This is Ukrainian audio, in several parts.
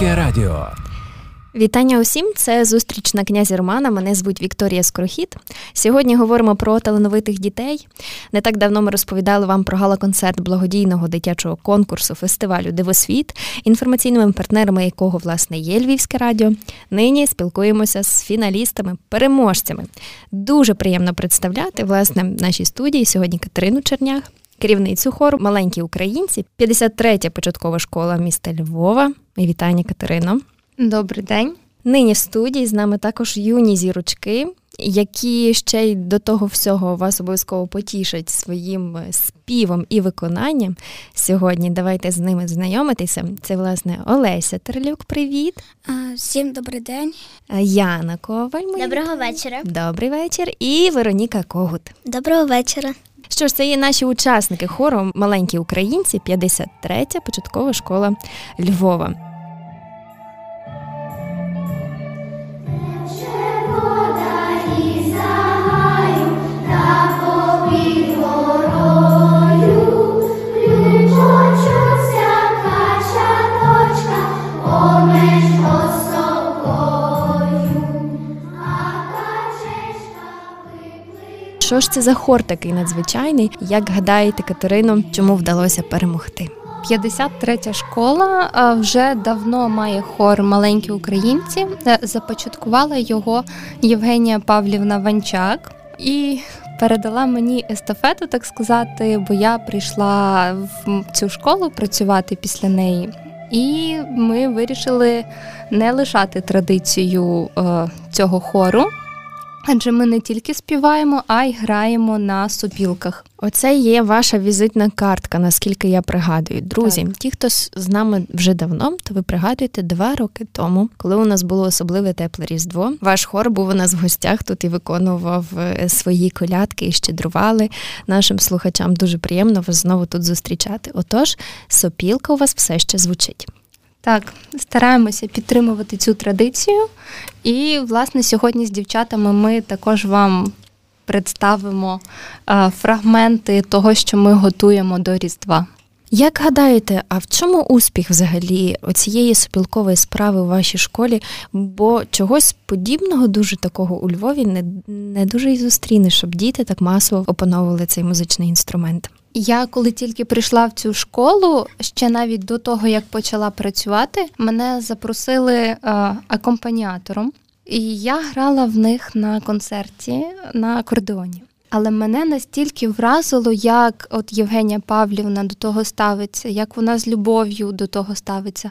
Львівське радіо. Вітання усім! Це зустріч на князі Романа. Мене звуть Вікторія Скорохід. Сьогодні говоримо про талановитих дітей. Не так давно ми розповідали вам про гала-концерт благодійного дитячого конкурсу фестивалю Дивосвіт, інформаційними партнерами якого власне є Львівське радіо. Нині спілкуємося з фіналістами, переможцями. Дуже приємно представляти власне в нашій студії сьогодні Катерину Чернях. Керівницю хору Маленькі українці, 53-я початкова школа міста Львова. І вітання, Катерино. Добрий день. Нині в студії з нами також юні зірочки, які ще й до того всього вас обов'язково потішать своїм співом і виконанням. Сьогодні давайте з ними знайомитися. Це, власне, Олеся Терлюк. Привіт. Всім добрий день. Яна Коваль. Доброго вечора. Добрий вечір. І Вероніка Когут. Доброго вечора. Що ж, це є наші учасники хору Маленькі українці, 53-я початкова школа Львова. Що ж це за хор такий надзвичайний? Як гадаєте, Катерино, чому вдалося перемогти? 53-я школа вже давно має хор маленькі українці. Е, започаткувала його Євгенія Павлівна Ванчак і передала мені естафету, так сказати, бо я прийшла в цю школу працювати після неї. І ми вирішили не лишати традицію е, цього хору. Адже ми не тільки співаємо, а й граємо на сопілках. Оце є ваша візитна картка, наскільки я пригадую. Друзі, так. ті, хто з нами вже давно, то ви пригадуєте два роки тому, коли у нас було особливе тепле різдво. Ваш хор був у нас в гостях тут і виконував е, свої колядки і щедрували нашим слухачам. Дуже приємно вас знову тут зустрічати. Отож, сопілка у вас все ще звучить. Так, стараємося підтримувати цю традицію. І, власне, сьогодні з дівчатами ми також вам представимо фрагменти того, що ми готуємо до Різдва. Як гадаєте, а в чому успіх взагалі оцієї сопілкової справи у вашій школі? Бо чогось подібного, дуже такого у Львові, не, не дуже й зустрінеш, щоб діти так масово опановували цей музичний інструмент. Я коли тільки прийшла в цю школу, ще навіть до того як почала працювати, мене запросили е, акомпаніатором, і я грала в них на концерті на акордеоні. Але мене настільки вразило, як от Євгенія Павлівна до того ставиться, як вона з любов'ю до того ставиться.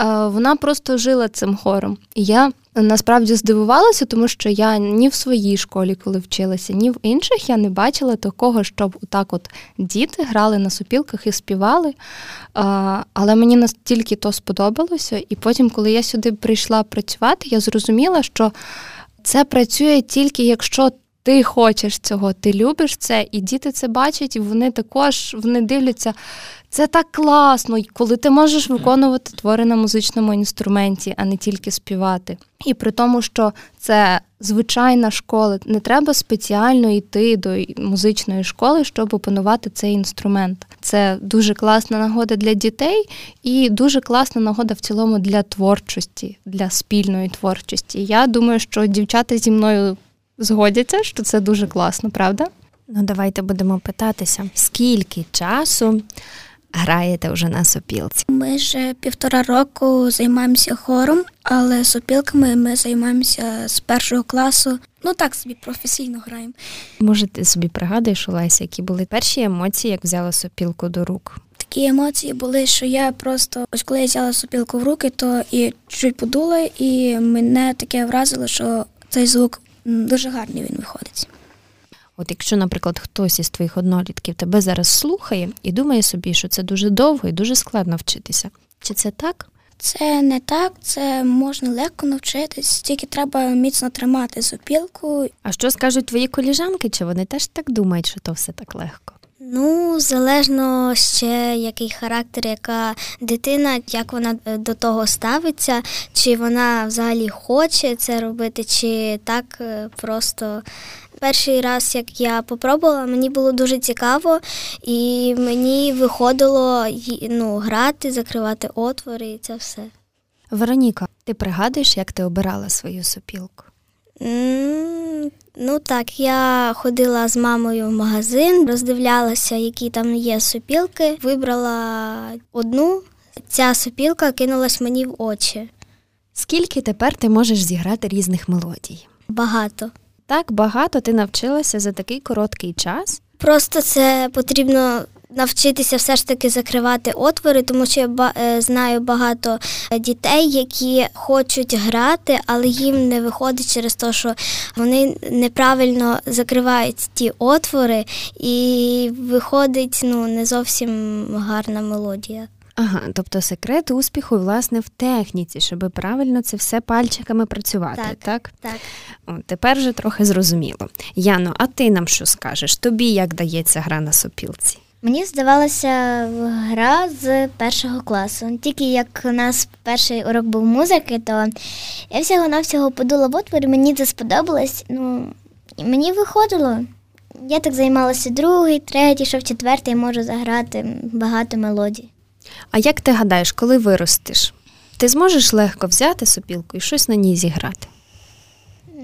Е, вона просто жила цим хором. І я насправді здивувалася, тому що я ні в своїй школі, коли вчилася, ні в інших я не бачила такого, щоб отак от діти грали на супілках і співали. Але мені настільки то сподобалося. І потім, коли я сюди прийшла працювати, я зрозуміла, що це працює тільки якщо ти хочеш цього, ти любиш це, і діти це бачать, і вони також вони дивляться. Це так класно, коли ти можеш виконувати твори на музичному інструменті, а не тільки співати. І при тому, що це звичайна школа, не треба спеціально йти до музичної школи, щоб опанувати цей інструмент. Це дуже класна нагода для дітей і дуже класна нагода в цілому для творчості, для спільної творчості. Я думаю, що дівчата зі мною згодяться, що це дуже класно, правда? Ну, давайте будемо питатися, скільки часу граєте вже на сопілці? Ми вже півтора року займаємося хором, але сопілками ми займаємося з першого класу. Ну так собі професійно граємо. Може, ти собі пригадуєш, Олеся, які були перші емоції, як взяла сопілку до рук? Такі емоції були, що я просто ось коли я взяла сопілку в руки, то і чуть подула, і мене таке вразило, що цей звук дуже гарний він виходить. От якщо, наприклад, хтось із твоїх однолітків тебе зараз слухає і думає собі, що це дуже довго і дуже складно вчитися. Чи це так? Це не так, це можна легко навчитись, тільки треба міцно тримати зупілку. А що скажуть твої коліжанки? Чи вони теж так думають, що то все так легко? Ну, залежно ще який характер, яка дитина, як вона е, до того ставиться, чи вона взагалі хоче це робити, чи так е, просто. Перший раз, як я попробувала, мені було дуже цікаво, і мені виходило ну, грати, закривати отвори і це все. Вероніка, ти пригадуєш, як ти обирала свою сопілку? Ну так, я ходила з мамою в магазин, роздивлялася, які там є сопілки, вибрала одну. Ця сопілка кинулась мені в очі. Скільки тепер ти можеш зіграти різних мелодій? Багато. Так багато ти навчилася за такий короткий час. Просто це потрібно навчитися все ж таки закривати отвори, тому що я е, знаю багато дітей, які хочуть грати, але їм не виходить через те, що вони неправильно закривають ті отвори, і виходить ну не зовсім гарна мелодія. Ага, тобто секрет успіху, власне, в техніці, щоб правильно це все пальчиками працювати, так? Так. так. О, тепер вже трохи зрозуміло. Яно, а ти нам що скажеш? Тобі як дається гра на сопілці? Мені здавалося гра з першого класу. Тільки як у нас перший урок був музики, то я всього навсього подула в отвір, мені це сподобалось. Ну, і мені виходило. Я так займалася другий, третій, що в четвертий можу заграти багато мелодій. А як ти гадаєш, коли виростеш, ти зможеш легко взяти сопілку і щось на ній зіграти?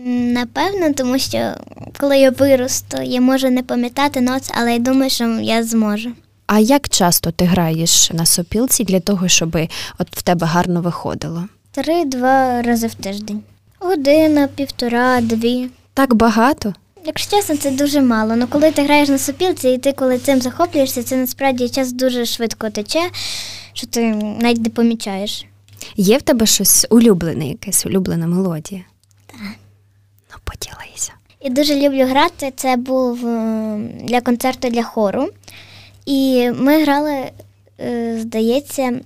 Напевно, тому що коли я виросту, я можу не пам'ятати ноц, але я думаю, що я зможу. А як часто ти граєш на сопілці для того, щоб от в тебе гарно виходило? Три-два рази в тиждень. Година, півтора, дві. Так багато? Якщо чесно, це дуже мало. Ну коли ти граєш на сопілці, і ти коли цим захоплюєшся, це насправді час дуже швидко тече, що ти навіть не помічаєш. Є в тебе щось улюблене, якась улюблена мелодія? Так. Ну, поділися. Я дуже люблю грати. Це був е, для концерту для хору. І ми грали, е, здається,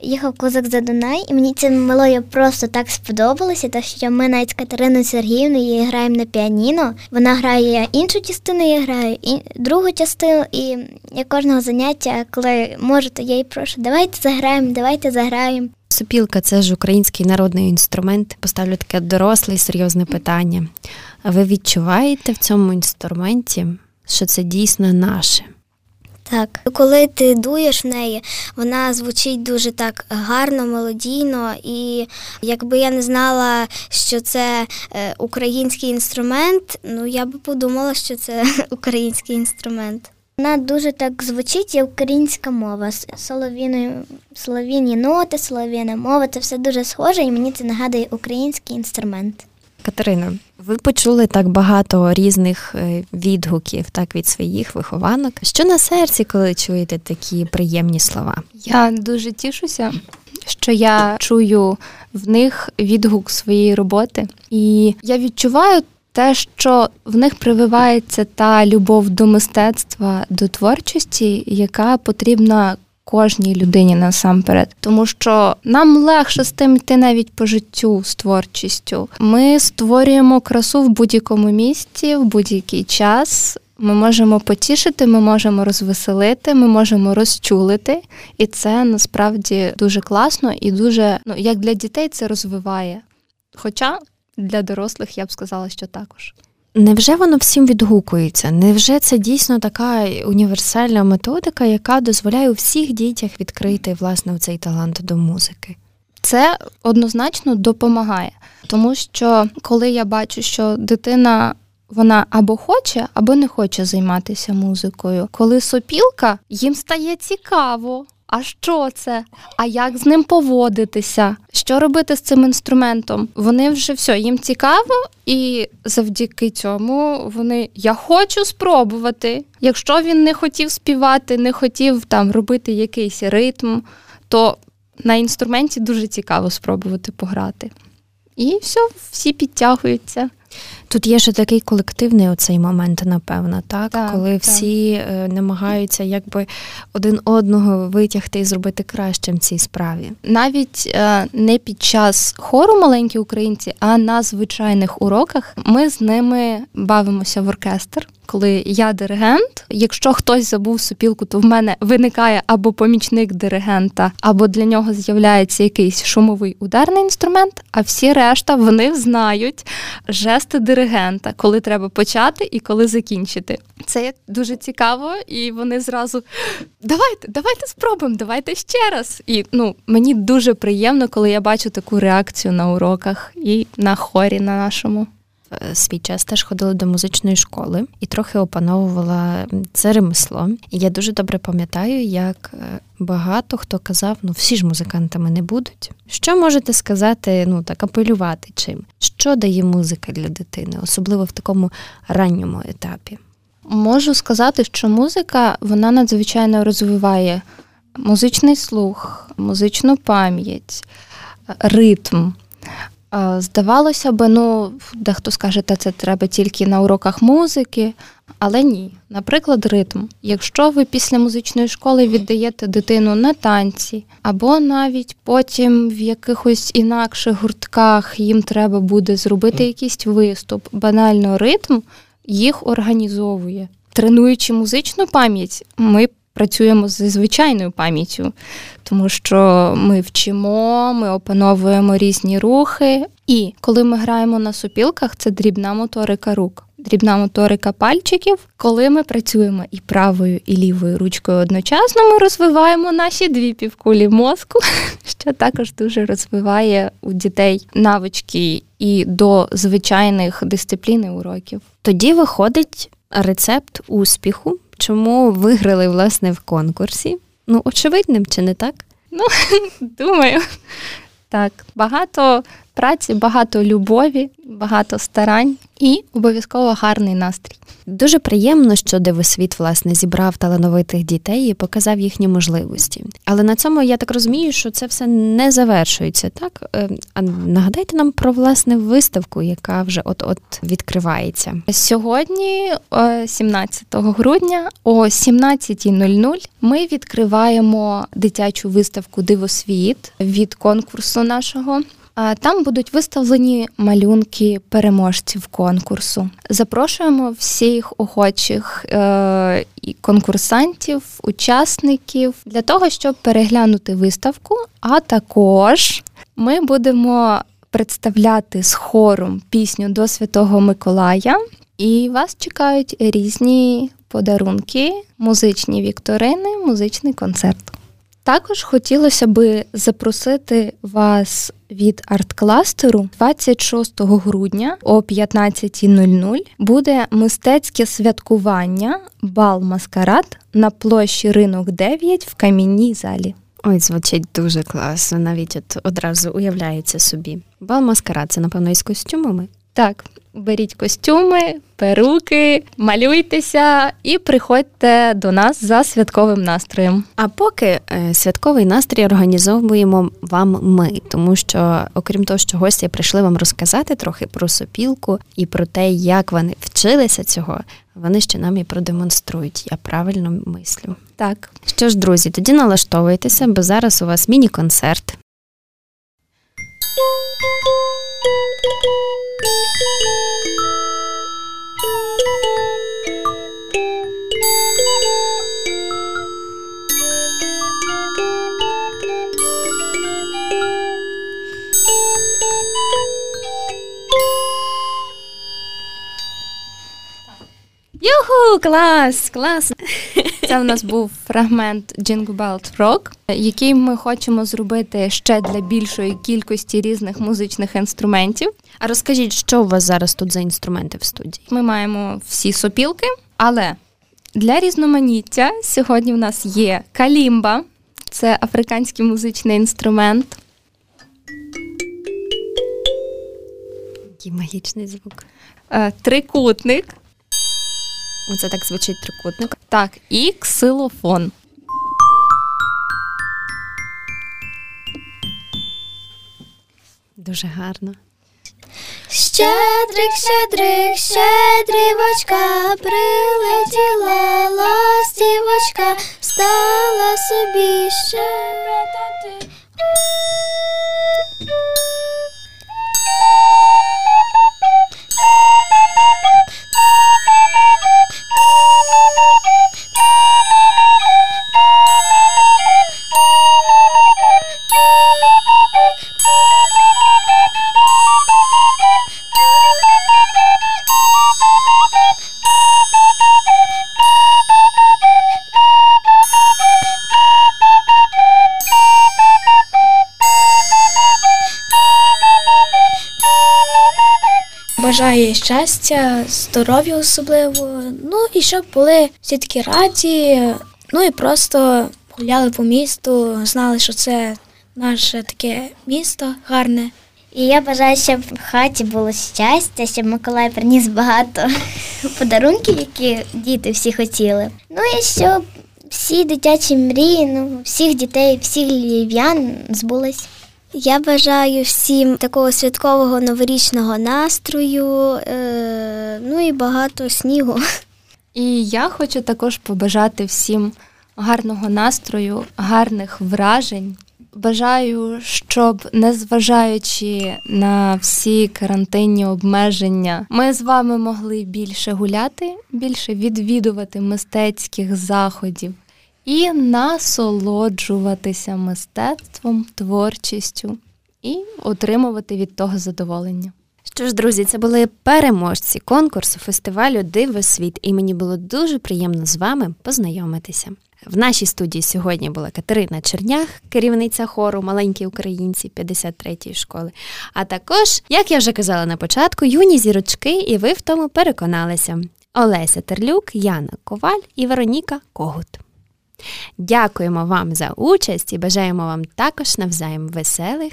їхав козак за Дунай, і мені ця мелодія просто так сподобалася, так що ми навіть з Катериною Сергіївною граємо на піаніно. Вона грає іншу частину, я граю і другу частину. І я кожного заняття, коли можу, то я їй прошу, давайте заграємо, давайте заграємо. Сопілка це ж український народний інструмент. Поставлю таке доросле і серйозне питання. А ви відчуваєте в цьому інструменті, що це дійсно наше? Так, коли ти дуєш в неї, вона звучить дуже так гарно, мелодійно, і якби я не знала, що це е, український інструмент, ну я би подумала, що це український інструмент. Вона дуже так звучить, як українська мова. Соловіни, соловіні ноти, солов'яна мова це все дуже схоже, і мені це нагадує український інструмент. Катерина, ви почули так багато різних е, відгуків, так від своїх вихованок. Що на серці, коли чуєте такі приємні слова? Я дуже тішуся, що я чую в них відгук своєї роботи, і я відчуваю. Те, що в них прививається та любов до мистецтва, до творчості, яка потрібна кожній людині насамперед, тому що нам легше з тим йти навіть по життю з творчістю. Ми створюємо красу в будь-якому місці, в будь-який час. Ми можемо потішити, ми можемо розвеселити, ми можемо розчулити, і це насправді дуже класно і дуже ну як для дітей це розвиває. Хоча для дорослих я б сказала, що також. Невже воно всім відгукується? Невже це дійсно така універсальна методика, яка дозволяє у всіх дітях відкрити власне цей талант до музики? Це однозначно допомагає, тому що коли я бачу, що дитина вона або хоче, або не хоче займатися музикою, коли сопілка їм стає цікаво. А що це? А як з ним поводитися? Що робити з цим інструментом? Вони вже все, їм цікаво, і завдяки цьому вони я хочу спробувати. Якщо він не хотів співати, не хотів там робити якийсь ритм, то на інструменті дуже цікаво спробувати пограти. І все, всі підтягуються. Тут є ще такий колективний оцей момент, напевно, так, так коли так. всі е, намагаються якби один одного витягти і зробити кращим в цій справі. Навіть е, не під час хору маленькі українці, а на звичайних уроках ми з ними бавимося в оркестр коли я диригент. Якщо хтось забув сопілку, то в мене виникає або помічник диригента, або для нього з'являється якийсь шумовий ударний інструмент. А всі решта вони знають жести диригента диригента, коли треба почати і коли закінчити. Це дуже цікаво, і вони зразу давайте, давайте спробуємо, давайте ще раз. І ну мені дуже приємно, коли я бачу таку реакцію на уроках і на хорі на нашому. Е, свій час теж ходила до музичної школи і трохи опановувала це ремесло. І я дуже добре пам'ятаю, як е, багато хто казав: ну всі ж музикантами не будуть. Що можете сказати, ну так апелювати чим? Що дає музика для дитини, особливо в такому ранньому етапі? Можу сказати, що музика вона надзвичайно розвиває музичний слух, музичну пам'ять, ритм. Здавалося б, ну, дехто скаже, та це треба тільки на уроках музики, але ні. Наприклад, ритм. Якщо ви після музичної школи віддаєте дитину на танці, або навіть потім в якихось інакших гуртках їм треба буде зробити якийсь виступ, банально ритм їх організовує. Тренуючи музичну пам'ять, ми працюємо зі звичайною пам'яттю, тому що ми вчимо, ми опановуємо різні рухи. І коли ми граємо на супілках, це дрібна моторика рук. Дрібна моторика пальчиків. Коли ми працюємо і правою, і лівою ручкою одночасно, ми розвиваємо наші дві півкулі мозку, що також дуже розвиває у дітей навички і до звичайних дисциплін і уроків. Тоді виходить рецепт успіху чому виграли власне в конкурсі? Ну, очевидним, чи не так? Ну, думаю, так. Багато праці, багато любові, багато старань і обов'язково гарний настрій. Дуже приємно, що дивосвіт власне зібрав талановитих дітей і показав їхні можливості. Але на цьому я так розумію, що це все не завершується. Так е, а нагадайте нам про власне виставку, яка вже от от відкривається сьогодні, 17 грудня, о 17.00 ми відкриваємо дитячу виставку Дивосвіт від конкурсу нашого. Там будуть виставлені малюнки переможців конкурсу. Запрошуємо всіх охочих е, конкурсантів, учасників для того, щоб переглянути виставку. А також ми будемо представляти з хором пісню до Святого Миколая, і вас чекають різні подарунки, музичні вікторини, музичний концерт. Також хотілося би запросити вас від арт-кластеру 26 грудня о 15.00 буде мистецьке святкування бал маскарад на площі ринок 9 в камінній залі. Ой, звучить дуже класно, навіть от одразу уявляється собі. Бал маскарад це, напевно, із костюмами. Так, беріть костюми, перуки, малюйтеся і приходьте до нас за святковим настроєм. А поки е, святковий настрій організовуємо вам ми, тому що, окрім того, що гості прийшли вам розказати трохи про сопілку і про те, як вони вчилися цього, вони ще нам і продемонструють. Я правильно мислю. Так, що ж, друзі, тоді налаштовуйтеся, бо зараз у вас міні-концерт. Клас, клас! Це в нас був фрагмент Jingle Belt Rock, який ми хочемо зробити ще для більшої кількості різних музичних інструментів. А розкажіть, що у вас зараз тут за інструменти в студії? Ми маємо всі сопілки, але для різноманіття сьогодні в нас є калімба, це африканський музичний інструмент. Який магічний звук. Е, трикутник. Оце так звучить трикутник. Так, і ксилофон. Дуже гарно. Щедрик, щедрик, щедрівочка, прилетіла ластівочка, стала собі щебетати. Бажаю щастя, здоров'я особливо. Ну і щоб були всі такі раді, ну і просто гуляли по місту, знали, що це наше таке місто гарне. І я бажаю, щоб в хаті було щастя, щоб Миколай приніс багато подарунків, які діти всі хотіли. Ну і щоб всі дитячі мрії, ну всіх дітей, всіх львів'ян збулись. Я бажаю всім такого святкового новорічного настрою, е, ну і багато снігу. І я хочу також побажати всім гарного настрою, гарних вражень. Бажаю, щоб незважаючи на всі карантинні обмеження, ми з вами могли більше гуляти, більше відвідувати мистецьких заходів і насолоджуватися мистецтвом, творчістю і отримувати від того задоволення. Що ж, друзі, це були переможці конкурсу фестивалю Диво світ, і мені було дуже приємно з вами познайомитися. В нашій студії сьогодні була Катерина Чернях, керівниця хору Маленькі українці 53-ї школи. А також, як я вже казала на початку, юні зірочки, і ви в тому переконалися: Олеся Терлюк, Яна Коваль і Вероніка Когут. Дякуємо вам за участь і бажаємо вам також навзаєм веселих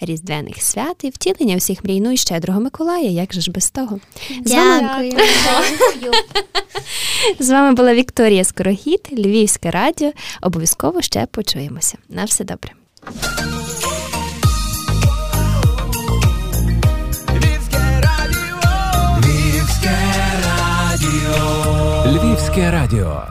різдвяних свят і втілення всіх мрій, ну і щедрого Миколая, як же ж без того. Дякую. З вами була Вікторія Скорохід, Львівське радіо. Обов'язково ще почуємося. На все добре. Львівське радіо. Львівське радіо. Львівське радіо.